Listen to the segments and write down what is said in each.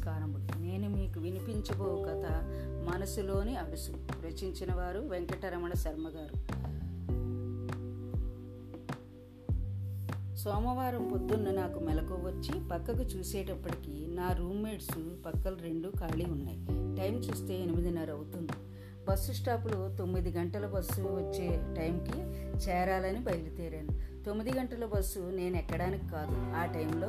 నమస్కారములు. నేను మీకు వినిపించబో కథ మనసులోని అడుసు రచించిన వారు వెంకటరమణ శర్మ గారు. సోమవారం పొద్దున్న నాకు మెలకు వచ్చి పక్కకు చూసేటప్పటికి నా రూమ్మేట్స్ పక్కలు రెండు ఖాళీ ఉన్నాయి. టైం చూస్తే ఎనిమిదిన్నర అవుతుంది. బస్సు స్టాప్లో తొమ్మిది గంటల బస్సు వచ్చే టైంకి చేరాలని బయలుదేరాను. తొమ్మిది గంటల బస్సు నేను ఎక్కడానికి కాదు ఆ టైంలో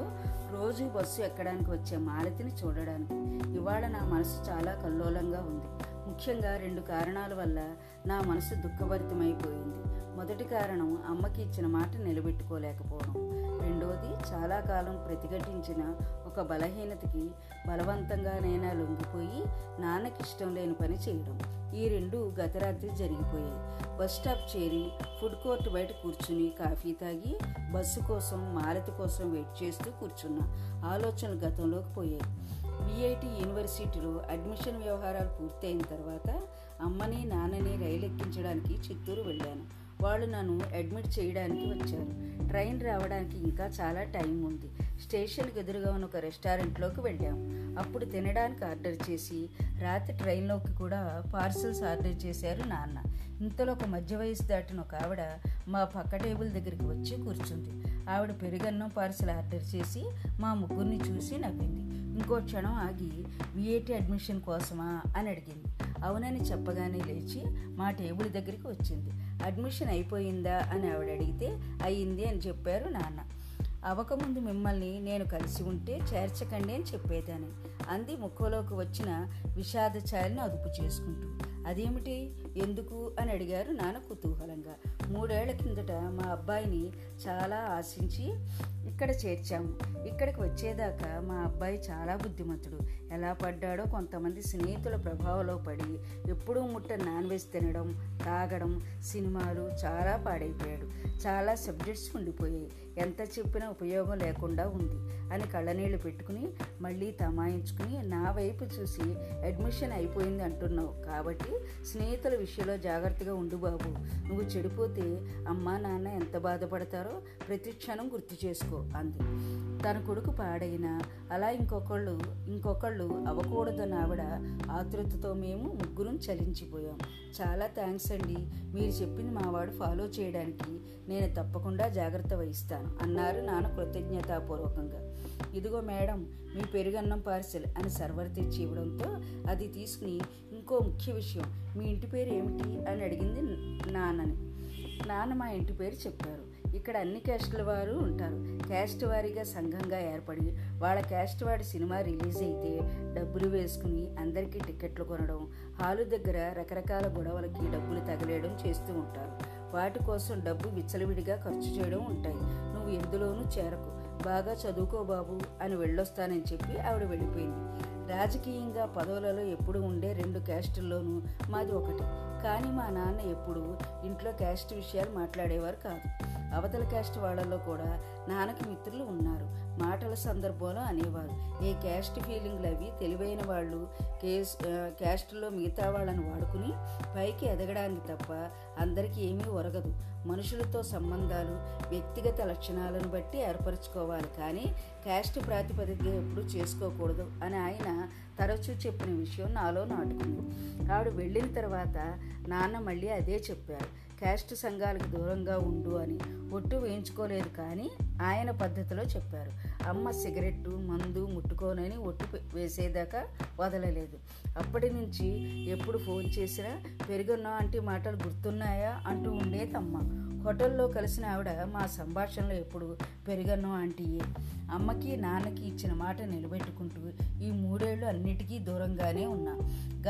రోజు బస్సు ఎక్కడానికి వచ్చే మాలతిని చూడడానికి. ఇవాళ నా మనసు చాలా కల్లోలంగా ఉంది. ముఖ్యంగా రెండు కారణాల వల్ల నా మనసు దుఃఖభరితమైపోయింది. మొదటి కారణం అమ్మకి ఇచ్చిన మాట నిలబెట్టుకోలేకపోవడం. రెండవది చాలా కాలం ప్రతిఘటించిన ఒక బలహీనతకి బలవంతంగా నేనా లొంగిపోయి నాన్నకి ఇష్టం లేని పని చేయడం. ఈ రెండు గతరాత్రి జరిగిపోయాయి. బస్ స్టాప్ చేరి ఫుడ్ కోర్ట్ బయట కూర్చుని కాఫీ తాగి బస్సు కోసం మారతి కోసం వెయిట్ చేస్తూ కూర్చున్నా. ఆలోచన గతంలోకి పోయాయి. బిఐటి యూనివర్సిటీలో అడ్మిషన్ వ్యవహారాలు పూర్తయిన తర్వాత అమ్మని నాన్నని రైలు ఎక్కించడానికి చిత్తూరు వెళ్ళాను. వాళ్ళు నన్ను అడ్మిట్ చేయడానికి వచ్చారు. ట్రైన్ రావడానికి ఇంకా చాలా టైం ఉంది. స్టేషన్కి ఎదురుగా ఉన్న ఒక రెస్టారెంట్లోకి వెళ్ళాము అప్పుడు తినడానికి ఆర్డర్ చేసి రాత్రి ట్రైన్లోకి కూడా పార్సల్స్ ఆర్డర్ చేశారు నాన్న. ఇంతలో ఒక మధ్య వయసు దాటిన ఒక ఆవిడ మా పక్క టేబుల్ దగ్గరికి వచ్చి కూర్చుంది. ఆవిడ పెరుగన్నం పార్సల్ ఆర్డర్ చేసి మా ముగ్గురిని చూసి నవ్వింది. ఇంకో క్షణం ఆగి విఐటి అడ్మిషన్ కోసమా? అని అడిగింది. అవునని చెప్పగానే లేచి మా టేబుల్ దగ్గరికి వచ్చింది. అడ్మిషన్ అయిపోయిందా అని ఆవిడ అడిగితే అయ్యింది అని చెప్పారు నాన్న. అవకముందు మిమ్మల్ని నేను కలిసి ఉంటే చేర్చకండి అని చెప్పేదాన్ని. అంది ముఖంలోకి వచ్చిన విషాద ఛాయలను అదుపు చేసుకుంటూ. అదేమిటి? ఎందుకు? అని అడిగారు నాన్న కుతూహలంగా. మూడేళ్ళ కిందట మా అబ్బాయిని చాలా ఆశించి ఇక్కడ చేర్చాము. ఇక్కడికి వచ్చేదాకా మా అబ్బాయి చాలా బుద్ధిమంతుడు. ఎలా పడ్డాడో కొంతమంది స్నేహితుల ప్రభావంలో పడి ఎప్పుడూ ముట్ట నాన్ వెజ్ తినడం తాగడం సినిమాలు చాలా పాడైపోయాడు. చాలా సబ్జెక్ట్స్ ఉండిపోయాయి. ఎంత చెప్పినా ఉపయోగం లేకుండా ఉంది అని కళ్ళనీళ్ళు పెట్టుకుని మళ్ళీ తమాయించుకుని నా వైపు చూసి అడ్మిషన్ అయిపోయింది అంటున్నావు. కాబట్టి స్నేహితుల విషయంలో జాగ్రత్తగా ఉండు బాబు. నువ్వు చెడిపోతే అమ్మా నాన్న ఎంత బాధపడతారో ప్రతి క్షణం గుర్తు చేసుకో అంది. తన కొడుకు పాడైనా అలా ఇంకొకళ్ళు ఇంకొకళ్ళు అవ్వకూడదని ఆవిడ ఆతృతతో మేము ముగ్గురం చలించిపోయాం. చాలా థ్యాంక్స్ అండి. మీరు చెప్పింది మావాడు ఫాలో చేయడానికి నేను తప్పకుండా జాగ్రత్త వహిస్తాను అన్నారు నాన్న కృతజ్ఞతాపూర్వకంగా. ఇదిగో మేడం మీ పెరుగన్నం పార్సెల్ అని సర్వర్ తెచ్చి ఇవ్వడంతో అది తీసుకుని ఇంకో ముఖ్య విషయం మీ ఇంటి పేరు ఏమిటి అని అడిగింది నాన్నని. నాన్న మా ఇంటి పేరు చెప్పారు. ఇక్కడ అన్ని క్యాస్టుల వారు ఉంటారు. క్యాస్ట్ వారీగా సంఘంగా ఏర్పడి వాళ్ళ క్యాస్ట్ వాడి సినిమా రిలీజ్ అయితే డబ్బులు వేసుకుని అందరికీ టికెట్లు కొనడం హాలు దగ్గర రకరకాల గొడవలకి డబ్బులు తగిలేయడం చేస్తూ ఉంటారు. వాటి కోసం డబ్బు విచ్చలవిడిగా ఖర్చు చేయడం ఉంటాయి. నువ్వు ఎందులోనూ చేరకు. బాగా చదువుకో బాబు అని వెళ్ళొస్తానని చెప్పి ఆవిడ వెళ్ళిపోయింది. రాజకీయంగా పదవులలో ఎప్పుడు ఉండే రెండు క్యాస్టుల్లోనూ మాది ఒకటి. కానీ మా నాన్న ఎప్పుడు ఇంట్లో క్యాస్ట్ విషయాలు మాట్లాడేవారు కాదు. అవతల క్యాస్ట్ వాళ్ళలో కూడా నాన్నకి మిత్రులు ఉన్నారు. మాటల సందర్భంలో అనేవారు. ఈ క్యాస్ట్ ఫీలింగ్లు అవి తెలివైన వాళ్ళు కేస్ క్యాస్ట్లో మిగతా వాళ్ళని వాడుకుని పైకి ఎదగడానికి తప్ప అందరికీ ఏమీ ఒరగదు. మనుషులతో సంబంధాలు వ్యక్తిగత లక్షణాలను బట్టి ఏర్పరచుకోవాలి కానీ క్యాస్ట్ ప్రాతిపదిక ఎప్పుడు చేసుకోకూడదు అని ఆయన తరచూ చెప్పిన విషయం నాలో నాటుకుంది. ఆవిడ వెళ్ళిన తర్వాత నాన్న మళ్ళీ అదే చెప్పారు. క్యాస్ట్ సంఘాలకు దూరంగా ఉండు అని ఒట్టు వేయించుకోలేదు కానీ ఆయన పద్ధతిలో చెప్పారు. అమ్మ సిగరెట్టు మందు ముట్టుకోనని ఒట్టు వేసేదాకా వదలలేదు. అప్పటి నుంచి ఎప్పుడు ఫోన్ చేసినా పెరుగున్నా అంటే మాటలు గుర్తున్నాయా అంటూ ఉండేదమ్మ. హోటల్లో కలిసిన ఆవిడ మా సంభాషణలో ఎప్పుడు పెరిగన్నో ఆంటీయే. అమ్మకి నాన్నకి ఇచ్చిన మాట నిలబెట్టుకుంటూ ఈ మూడేళ్ళు అన్నిటికీ దూరంగానే ఉన్నా.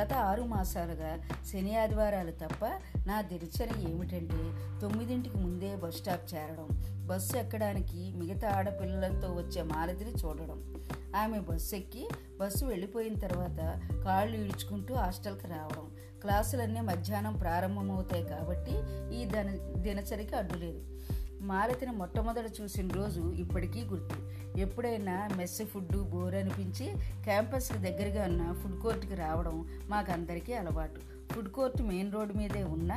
గత ఆరు మాసాలుగా శని ఆదివారాలు తప్ప నా దినచర్య ఏమిటంటే తొమ్మిదింటికి ముందే బస్ స్టాప్ చేరడం. బస్సు ఎక్కడానికి మిగతా ఆడపిల్లలతో వచ్చే మాలతిని చూడడం. ఆమె బస్సు ఎక్కి బస్సు వెళ్ళిపోయిన తర్వాత కాళ్ళు ఈడ్చుకుంటూ హాస్టల్కి రావడం. క్లాసులన్నీ మధ్యాహ్నం ప్రారంభమవుతాయి కాబట్టి ఈ దిన దినచరికి అడ్డులేదు మాలతిని మొట్టమొదట చూసిన రోజు ఇప్పటికీ గుర్తు. ఎప్పుడైనా మెస్ ఫుడ్ బోర్ అనిపించి క్యాంపస్కి దగ్గరగా ఉన్న ఫుడ్ కోర్ట్కి రావడం మాకందరికీ అలవాటు. ఫుడ్ కోర్ట్ మెయిన్ రోడ్ మీదే ఉన్న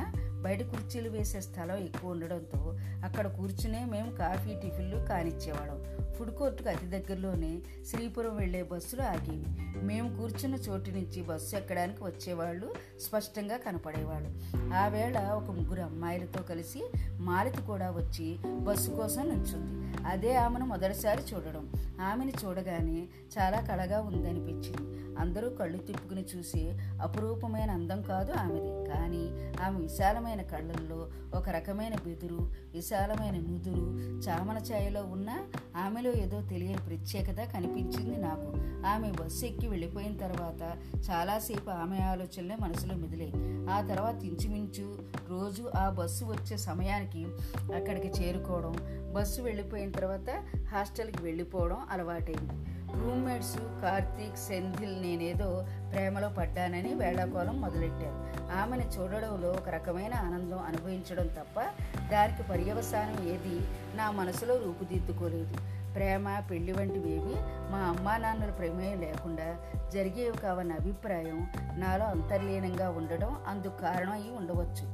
బయట కుర్చీలు వేసే స్థలం ఎక్కువ ఉండడంతో అక్కడ కూర్చునే మేము కాఫీ టిఫిన్లు కానిచ్చేవాళ్ళం. ఫుడ్ కోర్టుకు అతి దగ్గరలోనే శ్రీపురం వెళ్ళే బస్సులు ఆగేవి. మేము కూర్చున్న చోటు నుంచి బస్సు ఎక్కడానికి వచ్చేవాళ్ళు స్పష్టంగా కనపడేవాళ్ళు. ఆ వేళ ఒక ముగ్గురు అమ్మాయిలతో కలిసి మాలతి కూడా వచ్చి బస్సు కోసం నుంచుంది. అదే ఆమెను మొదటిసారి చూడడం. ఆమెను చూడగానే చాలా కళగా ఉందనిపించింది. అందరూ కళ్ళు తిప్పుకుని చూసి అపురూపమైన అందం కాదు ఆమెది. ఆమె విశాలమైన కళ్ళల్లో ఒక రకమైన బెదురు విశాలమైన నుదురు చామల ఛాయలో ఉన్న ఆమెలో ఏదో తెలియని ప్రత్యేకత కనిపించింది నాకు. ఆమె బస్సు ఎక్కి వెళ్ళిపోయిన తర్వాత చాలాసేపు ఆమె ఆలోచనలే మనసులో మెదిలే ఆ తర్వాత ఇంచుమించు రోజు ఆ బస్సు వచ్చే సమయానికి అక్కడికి చేరుకోవడం బస్సు వెళ్ళిపోయిన తర్వాత హాస్టల్కి వెళ్ళిపోవడం అలవాటైంది. రూమ్మేట్స్ కార్తీక్ సెంధిల్ నేనేదో ప్రేమలో పడ్డానని వేళాకోళం మొదలెట్టారు. ఆమెను చూడడంలో ఒక రకమైన ఆనందం అనుభవించడం తప్ప దానికి పర్యవసానం ఏది నా మనసులో రూపుదిద్దుకోలేదు. ప్రేమ పెళ్ళి వంటివేవి మా అమ్మా నాన్నల ప్రమేయం లేకుండా జరిగేవి కావన్న అభిప్రాయం నాలో అంతర్లీనంగా ఉండడం అందుకు కారణం అయి ఉండవచ్చు.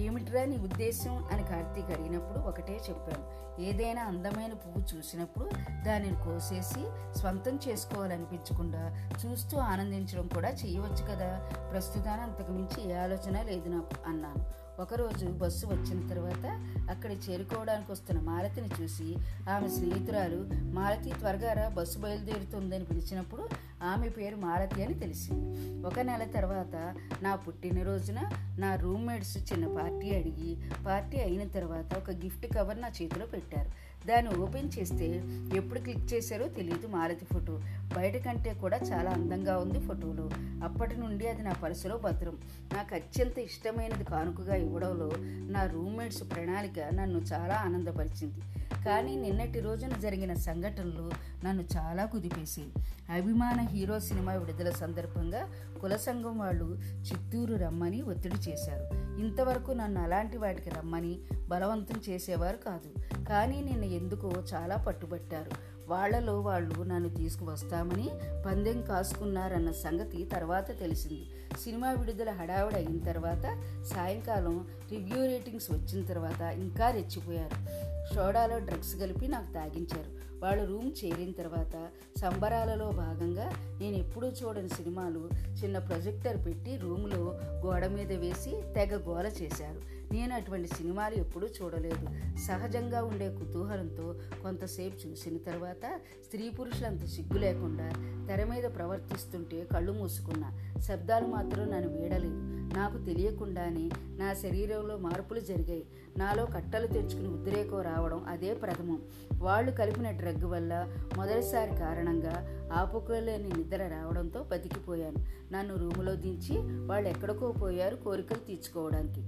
ఏమిట్రా నీ ఉద్దేశం అని కార్తీక్ అడిగినప్పుడు ఒకటే చెప్పాను. ఏదైనా అందమైన పువ్వు చూసినప్పుడు దానిని కోసేసి స్వంతం చేసుకోవాలనిపించకుండా చూస్తూ ఆనందించడం కూడా చేయవచ్చు కదా. ప్రస్తుతాన్ని అంతకుమించి ఏ ఆలోచన లేదు నాకు అన్నాను. ఒకరోజు బస్సు వచ్చిన తర్వాత అక్కడ చేరుకోవడానికి వస్తున్న మాలతిని చూసి ఆమె స్నేహితురాలు మాలతి త్వరగా రా బస్సు బయలుదేరుతుందని పిలిచినప్పుడు ఆమె పేరు మాలతి అని తెలిసింది. ఒక నెల తర్వాత నా పుట్టినరోజున నా రూమ్మేట్స్ చిన్న పార్టీ అడిగి పార్టీ అయిన తర్వాత ఒక గిఫ్ట్ కవర్ నా చేతిలో పెట్టారు. దాన్ని ఓపెన్ చేస్తే ఎప్పుడు క్లిక్ చేశారో తెలియదు మాలతి ఫోటో. బయట కంటే కూడా చాలా అందంగా ఉంది ఫోటోలో. అప్పటి నుండి అది నా పర్సులో భద్రం. నాకు అత్యంత ఇష్టమైనది కానుకగా ఇవ్వడంలో నా రూమ్మేట్స్ ప్రణాళిక నన్ను చాలా ఆనందపరిచింది. కానీ నిన్నటి రోజున జరిగిన సంఘటనలు నన్ను చాలా కుదిపేసాయి అభిమాన హీరో సినిమా విడుదల సందర్భంగా కుల సంఘం వాళ్ళు చిత్తూరు రమ్మని ఒత్తిడి చేశారు. ఇంతవరకు నన్ను అలాంటి వాటికి రమ్మని బలవంతం చేసేవారు కాదు. కానీ నిన్న ఎందుకో చాలా పట్టుబట్టారు. వాళ్ళలో వాళ్ళు నన్ను తీసుకువస్తామని పందెం కాసుకున్నారన్న సంగతి తర్వాత తెలిసింది. సినిమా విడుదల హడావుడి అయిన తర్వాత సాయంకాలం రివ్యూ రేటింగ్స్ వచ్చిన తర్వాత ఇంకా రెచ్చిపోయారు. సోడాలో డ్రగ్స్ కలిపి నాకు తాగించారు. వాళ్ళు రూమ్ చేరిన తర్వాత సంబరాలలో భాగంగా నేను ఎప్పుడూ చూడని సినిమాలు చిన్న ప్రొజెక్టర్ పెట్టి రూమ్లో గోడ మీద వేసి తెగ గోల చేశారు. నేను అటువంటి సినిమాలు ఎప్పుడూ చూడలేదు. సహజంగా ఉండే కుతూహలంతో కొంతసేపు చూసిన తర్వాత స్త్రీ పురుషులంత సిగ్గు లేకుండా తెర మీద ప్రవర్తిస్తుంటే కళ్ళు మూసుకున్నా. శబ్దాలు మాత్రం నన్ను వీడలేదు. నాకు తెలియకుండానే నా శరీరంలో మార్పులు జరిగాయి. నాలో కట్టలు తెచ్చుకుని ఉద్రేకం రావడం అదే ప్రథమం. వాళ్ళు కలిపిన డ్రగ్ వల్ల మొదటిసారి కారణంగా ఆపుకోలేని నిద్ర రావడంతో బతికిపోయాను. నన్ను రూములో దించి వాళ్ళు ఎక్కడికో పోయారు కోరికలు తీర్చుకోవడానికి.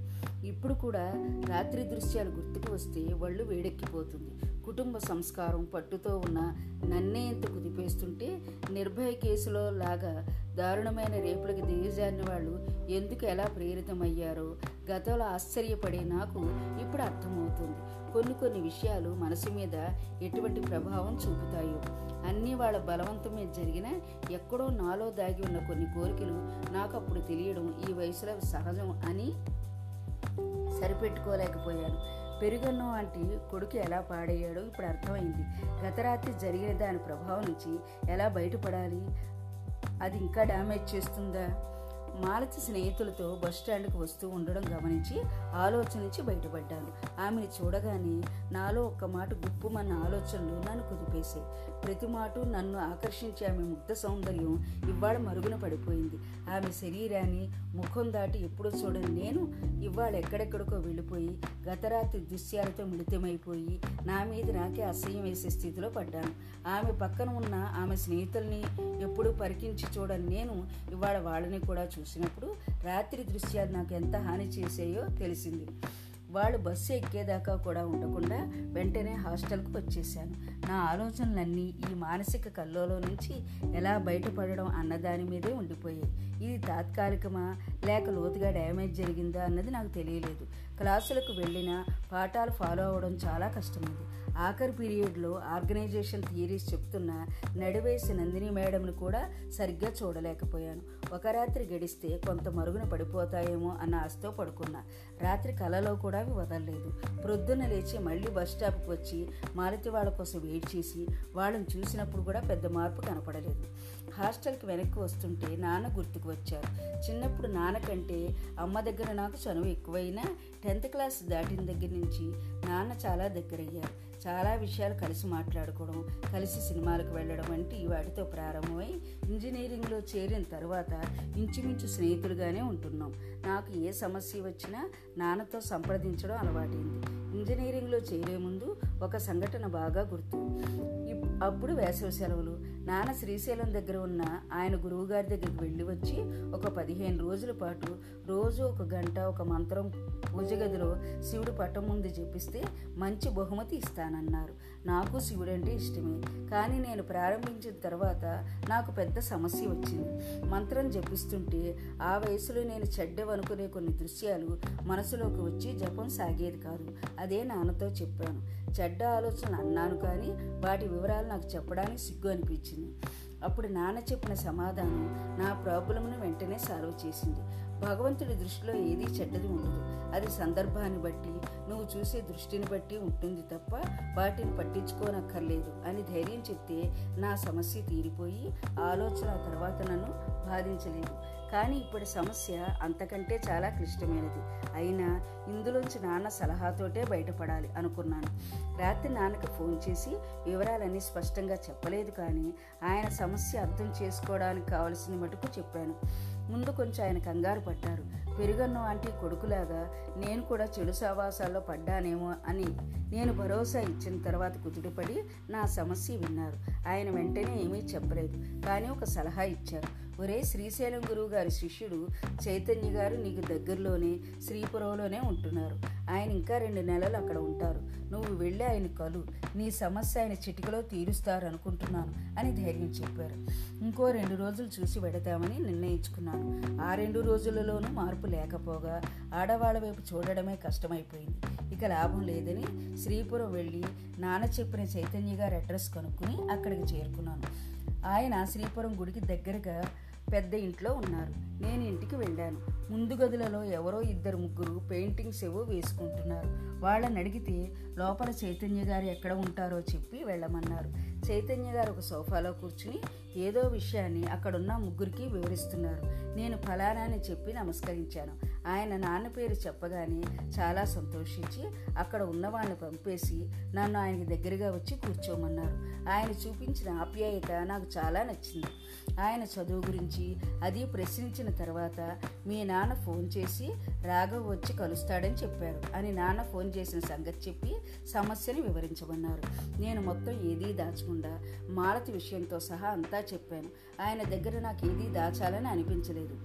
ఇప్పుడు కూడా రాత్రి దృశ్యాలు గుర్తుకు వస్తే వాళ్ళు వేడెక్కిపోతుంది. కుటుంబ సంస్కారం పట్టుతో ఉన్న నన్నే ఇంత కుదిపేస్తుంటే నిర్భయ కేసులో లాగా దారుణమైన రేపులకు దిగజారిన వాళ్ళు ఎందుకు ఎలా ప్రేరితమయ్యారో గతంలో ఆశ్చర్యపడే నాకు ఇప్పుడు అర్థమవుతుంది. కొన్ని కొన్ని విషయాలు మనసు మీద ఎటువంటి ప్రభావం చూపుతాయో. అన్నీ వాళ్ళ బలవంతం మీద జరిగిన ఎక్కడో నాలో దాగి ఉన్న కొన్ని కోరికలు నాకు అప్పుడు తెలియడం ఈ వయసులో సహజం అని సరిపెట్టుకోలేకపోయాను పెరుగన్నం వంటి కొడుకు ఎలా పాడయ్యాడో ఇప్పుడు అర్థమైంది. గత రాత్రి జరిగిన దాని ప్రభావం నుంచి ఎలా బయటపడాలి? అది ఇంకా డ్యామేజ్ చేస్తుందా? మాలతి స్నేహితులతో బస్టాండ్కి వస్తూ ఉండడం గమనించి ఆలోచన నుంచి బయటపడ్డాను. ఆమెను చూడగానే నాలో ఒక్క మాట గుప్పుమన్న ఆలోచనలు నన్ను కుదిపేశాయి. ప్రతి మాట నన్ను ఆకర్షించే ఆమె ముగ్ధ సౌందర్యం ఇవాళ మరుగున పడిపోయింది. ఆమె శరీరాన్ని ముఖం దాటి ఎప్పుడూ చూడని నేను ఇవాళ ఎక్కడెక్కడికో వెళ్ళిపోయి గతరాత్రి దృశ్యాలతో మిళితమైపోయి నా మీద నాకే అసహ్యం వేసే స్థితిలో పడ్డాను. ఆమె పక్కన ఉన్న ఆమె స్నేహితుల్ని ఎప్పుడూ పరికించి చూడని నేను ఇవాళ వాళ్ళని కూడా చూసినప్పుడు రాత్రి దృశ్యాలు నాకు ఎంత హాని చేసాయో తెలిసింది. వాళ్ళు బస్సు ఎక్కేదాకా కూడా ఉండకుండా వెంటనే హాస్టల్కు వచ్చేసాను నా ఆలోచనలన్నీ ఈ మానసిక కల్లోలో నుంచి ఎలా బయటపడడం అన్నదాని మీదే ఉండిపోయాయి. ఇది తాత్కాలికమా? లేక లోతుగా డ్యామేజ్ జరిగిందా? అన్నది నాకు తెలియలేదు. క్లాసులకు వెళ్ళినా పాఠాలు ఫాలో అవ్వడం చాలా కష్టమైంది. ఆఖరి పీరియడ్లో ఆర్గనైజేషన్ థియరీస్ చెప్తున్న నడివేసి నందిని మేడంను కూడా సరిగ్గా చూడలేకపోయాను. ఒక రాత్రి గడిస్తే కొంత మరుగున పడిపోతాయేమో అన్న ఆశతో పడుకున్నా. రాత్రి కలలో కూడా అవి వదలలేదు. ప్రొద్దున లేచి మళ్ళీ బస్ స్టాప్కి వచ్చి మాలతి వాళ్ళ కోసం వెయిట్ చేసి వాళ్ళని చూసినప్పుడు కూడా పెద్ద మార్పు కనపడలేదు. హాస్టల్కి వెనక్కి వస్తుంటే నాన్న గుర్తుకు వచ్చారు. చిన్నప్పుడు నాన్న కంటే అమ్మ దగ్గర నాకు చనువు ఎక్కువైనా టెన్త్ క్లాస్ దాటిన దగ్గర నుంచి నాన్న చాలా దగ్గరయ్యారు. చాలా విషయాలు కలిసి మాట్లాడుకోవడం కలిసి సినిమాలకు వెళ్ళడం వంటి వాటితో ప్రారంభమై ఇంజనీరింగ్లో చేరిన తర్వాత ఇంచుమించు స్నేహితులుగానే ఉంటున్నాం. నాకు ఏ సమస్య వచ్చినా నాన్నతో సంప్రదించడం అలవాటైంది. ఇంజనీరింగ్లో చేరే ముందు ఒక సంఘటన బాగా గుర్తు అప్పుడు వేసవి సెలవులు. నాన్న శ్రీశైలం దగ్గర ఉన్న ఆయన గురువుగారి దగ్గరికి వెళ్ళి వచ్చి ఒక పదిహేను రోజుల పాటు రోజు ఒక గంట ఒక మంత్రం పూజ గదిలో శివుడు పట్టం ముందు చెప్పిస్తే మంచి బహుమతి ఇస్తానన్నారు. నాకు శివుడంటే ఇష్టమే. కానీ నేను ప్రారంభించిన తర్వాత నాకు పెద్ద సమస్య వచ్చింది. మంత్రం జపిస్తుంటే ఆ వయసులో నేను చెడ్డవనుకునే కొన్ని దృశ్యాలు మనసులోకి వచ్చి జపం సాగేది కాదు. అదే నాన్నతో చెప్పాను. చెడ్డ ఆలోచన అన్నాను కానీ వాటి వివరాలు నాకు చెప్పడానికి సిగ్గు అనిపించింది. అప్పుడు నాన్న చెప్పిన సమాధానం నా ప్రాబ్లంను వెంటనే సాల్వ్ చేసింది. భగవంతుడి దృష్టిలో ఏదీ చెడ్డది ఉండదు. అది సందర్భాన్ని బట్టి నువ్వు చూసే దృష్టిని బట్టి ఉంటుంది తప్ప వాటిని పట్టించుకోనక్కర్లేదు అని ధైర్యం చెప్తే నా సమస్య తీరిపోయి ఆలోచన తర్వాత నన్ను బాధించలేదు. కానీ ఇప్పుడు సమస్య అంతకంటే చాలా క్లిష్టమైనది. అయినా ఇందులోంచి నాన్న సలహాతోటే బయటపడాలి అనుకున్నాను. రాత్రి నాన్నకు ఫోన్ చేసి వివరాలన్నీ స్పష్టంగా చెప్పలేదు కానీ ఆయన సమస్య అర్థం చేసుకోవడానికి కావలసిన మటుకు చెప్పాను. ముందు కొంచెం ఆయన కంగారు పడ్డారు. పెరుగన్ను ఆంటీ కొడుకులాగా నేను కూడా చెడు సావాసాల్లో పడ్డానేమో అని నేను భరోసా ఇచ్చిన తర్వాత కుదుటపడి నా సమస్య విన్నారు. ఆయన వెంటనే ఏమీ చెప్పలేదు కానీ ఒక సలహా ఇచ్చారు. ఒరే శ్రీశైలం గురువు గారి శిష్యుడు చైతన్య గారు నీకు దగ్గరలోనే శ్రీపురంలోనే ఉంటున్నారు. ఆయన ఇంకా రెండు నెలలు అక్కడ ఉంటారు. నువ్వు వెళ్ళి ఆయన కలు. నీ సమస్య ఆయన చిటికలో తీరుస్తారు అనుకుంటున్నాను అని ధైర్యం చెప్పారు. ఇంకో రెండు రోజులు చూసి పెడతామని నిర్ణయించుకున్నాను. ఆ రెండు రోజులలోనూ మార్పు లేకపోగా ఆడవాళ్ళ వైపు చూడడమే కష్టమైపోయింది. ఇక లాభం లేదని శ్రీపురం వెళ్ళి నాన్న చెప్పిన చైతన్య గారి అడ్రస్ కనుక్కుని అక్కడికి చేరుకున్నాను. ఆయన శ్రీపురం గుడికి దగ్గరగా పెద్ద ఇంట్లో ఉన్నారు. నేను ఇంటికి వెళ్ళాను. ముందు గదులలో ఎవరో ఇద్దరు ముగ్గురు పెయింటింగ్స్ ఏవో వేసుకుంటున్నారు. వాళ్ళని అడిగితే లోపల చైతన్య గారు ఎక్కడ ఉంటారో చెప్పి వెళ్ళమన్నారు. చైతన్య గారు ఒక సోఫాలో కూర్చుని ఏదో విషయాన్ని అక్కడున్న ముగ్గురికి వివరిస్తున్నారు. నేను ఫలానా అని చెప్పి నమస్కరించాను. ఆయన నాన్న పేరు చెప్పగానే చాలా సంతోషించి అక్కడ ఉన్న వాళ్ళని పంపేసి నన్ను ఆయనకి దగ్గరగా వచ్చి కూర్చోమన్నారు. ఆయన చూపించిన ఆప్యాయత నాకు చాలా నచ్చింది. ఆయన చదువు గురించి అది ప్రశ్నించిన తర్వాత మీ నాన్న ఫోన్ చేసి రాఘవ్ వచ్చి కలుస్తాడని చెప్పారు అని నాన్న ఫోన్ చేసిన సంగతి చెప్పి సమస్యని వివరించమన్నారు. నేను మొత్తం ఏదీ దాచకుండా మాలతి విషయంతో సహా అంతా చెప్పాను. ఆయన దగ్గర నాకు ఏదీ దాచాలని అనిపించలేదు.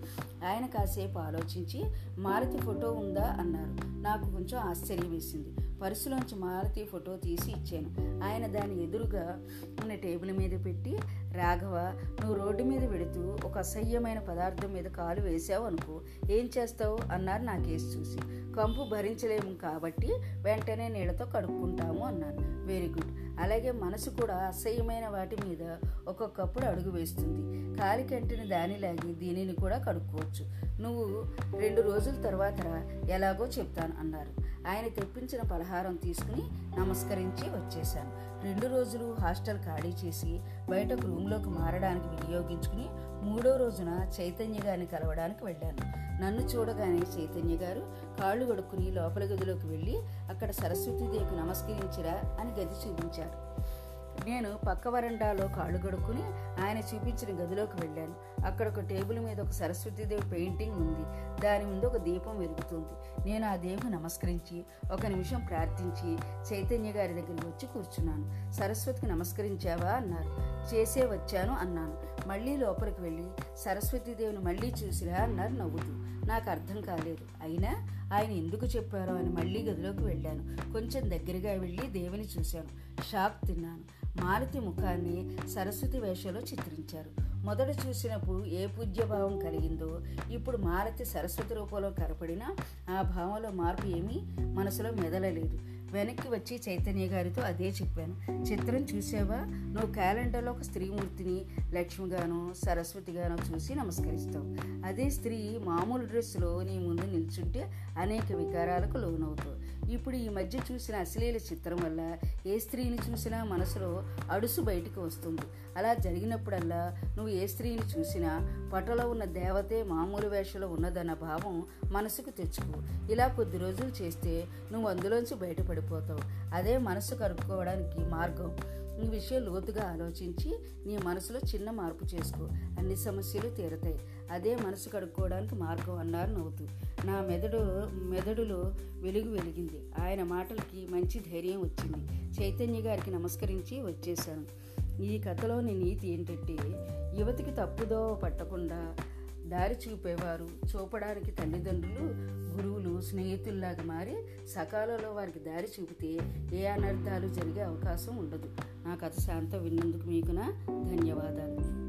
ఆయన కాసేపు ఆలోచించి మారుతి ఫోటో ఉందా? అన్నారు. నాకు కొంచెం ఆశ్చర్యం వేసింది. పర్సులోంచి మారుతి ఫోటో తీసి ఇచ్చాను. ఆయన దాని ఎదురుగా ఉన్న టేబుల్ మీద పెట్టి రాఘవ నువ్వు రోడ్డు మీద వెడుతూ ఒక అసహ్యమైన పదార్థం మీద కాలు వేసావు అనుకో ఏం చేస్తావు? అన్నారు నా కేసు చూసి. కంపు భరించలేము కాబట్టి వెంటనే నీళ్ళతో కడుక్కుంటాము అన్నాను. Very good. అలాగే మనసు కూడా అసహ్యమైన వాటి మీద ఒక్కొక్కప్పుడు అడుగు వేస్తుంది. కాలికంటిని దానిలాగి దీనిని కూడా కడుక్కోవచ్చు. నువ్వు రెండు రోజుల తర్వాత ఎలాగో చెప్తాను అన్నారు. ఆయన తెప్పించిన పలహారం తీసుకుని నమస్కరించి వచ్చేశాను. రెండు రోజులు హాస్టల్ ఖాళీ చేసి బయటకు రూమ్లోకి మారడానికి వినియోగించుకుని మూడో రోజున చైతన్య గారిని కలవడానికి వెళ్ళాను. నన్ను చూడగానే చైతన్య గారు కాళ్ళు కడుక్కుని లోపల గదిలోకి వెళ్ళి అక్కడ సరస్వతీదేవికి నమస్కరించిరా అని గది చూపించారు. నేను పక్క వరండాలో కాళ్ళు కడుక్కుని ఆయన చూపించిన గదిలోకి వెళ్ళాను. అక్కడ ఒక టేబుల్ మీద ఒక సరస్వతీదేవి పెయింటింగ్ ఉంది. దాని ముందు ఒక దీపం వెలుగుతుంది. నేను ఆ దేవుని నమస్కరించి ఒక నిమిషం ప్రార్థించి చైతన్య గారి దగ్గరికి వచ్చి కూర్చున్నాను. సరస్వతికి నమస్కరించావా? అన్నారు. చేసే వచ్చాను అన్నాను. మళ్ళీ లోపలికి వెళ్ళి సరస్వతీదేవిని మళ్ళీ చూసిరా? అన్నారు నవ్వుతూ. నాకు అర్థం కాలేదు. అయినా ఆయన ఎందుకు చెప్పారో అని మళ్ళీ గదిలోకి వెళ్ళాను. కొంచెం దగ్గరగా వెళ్ళి దేవిని చూశాను. షాక్ తిన్నాను. మారుతి ముఖాన్ని సరస్వతి వేషంలో చిత్రించారు. మొదట చూసినప్పుడు ఏ పూజ్యభావం కలిగిందో ఇప్పుడు మారుతి సరస్వతి రూపంలో కనపడినా ఆ భావంలో మార్పు ఏమీ మనసులో మెదలలేదు. వెనక్కి వచ్చి చైతన్య గారితో అదే చెప్పాను. చిత్రం చూసావా? నువ్వు క్యాలెండర్లో ఒక స్త్రీమూర్తిని లక్ష్మిగానో సరస్వతిగానో చూసి నమస్కరిస్తావు. అదే స్త్రీ మామూలు డ్రెస్సులో నీ ముందు నిల్చుంటే అనేక వికారాలకు లోనవుతావు. ఇప్పుడు ఈ మధ్య చూసిన అశ్లీల చిత్రం వల్ల ఏ స్త్రీని చూసినా మనసులో అడుసు బయటికి వస్తుంది. అలా జరిగినప్పుడల్లా నువ్వు ఏ స్త్రీని చూసినా పటలో ఉన్న దేవతే మామూలు వేషలో ఉన్నదన్న భావం మనసుకు తెచ్చుకో. ఇలా కొద్ది రోజులు చేస్తే నువ్వు అందులోంచి బయటపడిపోతావు. అదే మనసు కరుక్కోవడానికి మార్గం. ఈ విషయం లోతుగా ఆలోచించి నీ మనసులో చిన్న మార్పు చేసుకో. అన్ని సమస్యలు తీరతాయి. అదే మనసు కడుక్కోవడానికి మార్గం అన్నారు నవ్వుతూ. నా మెదడు మెదడులో వెలుగు వెలిగింది. ఆయన మాటలకి మంచి ధైర్యం వచ్చింది. చైతన్య గారికి నమస్కరించి వచ్చేశాను. ఈ కథలోని నీతి ఏంటంటే యువతికి తప్పుదో పట్టకుండా దారి చూపేవారు చూపడానికి తల్లిదండ్రులు గురువులు స్నేహితుల్లాగా మారి సకాలంలో వారికి దారి చూపితే ఏ అనర్థాలు జరిగే అవకాశం ఉండదు. నా కథ శాంతం విన్నందుకు మీకు నా ధన్యవాదాలు.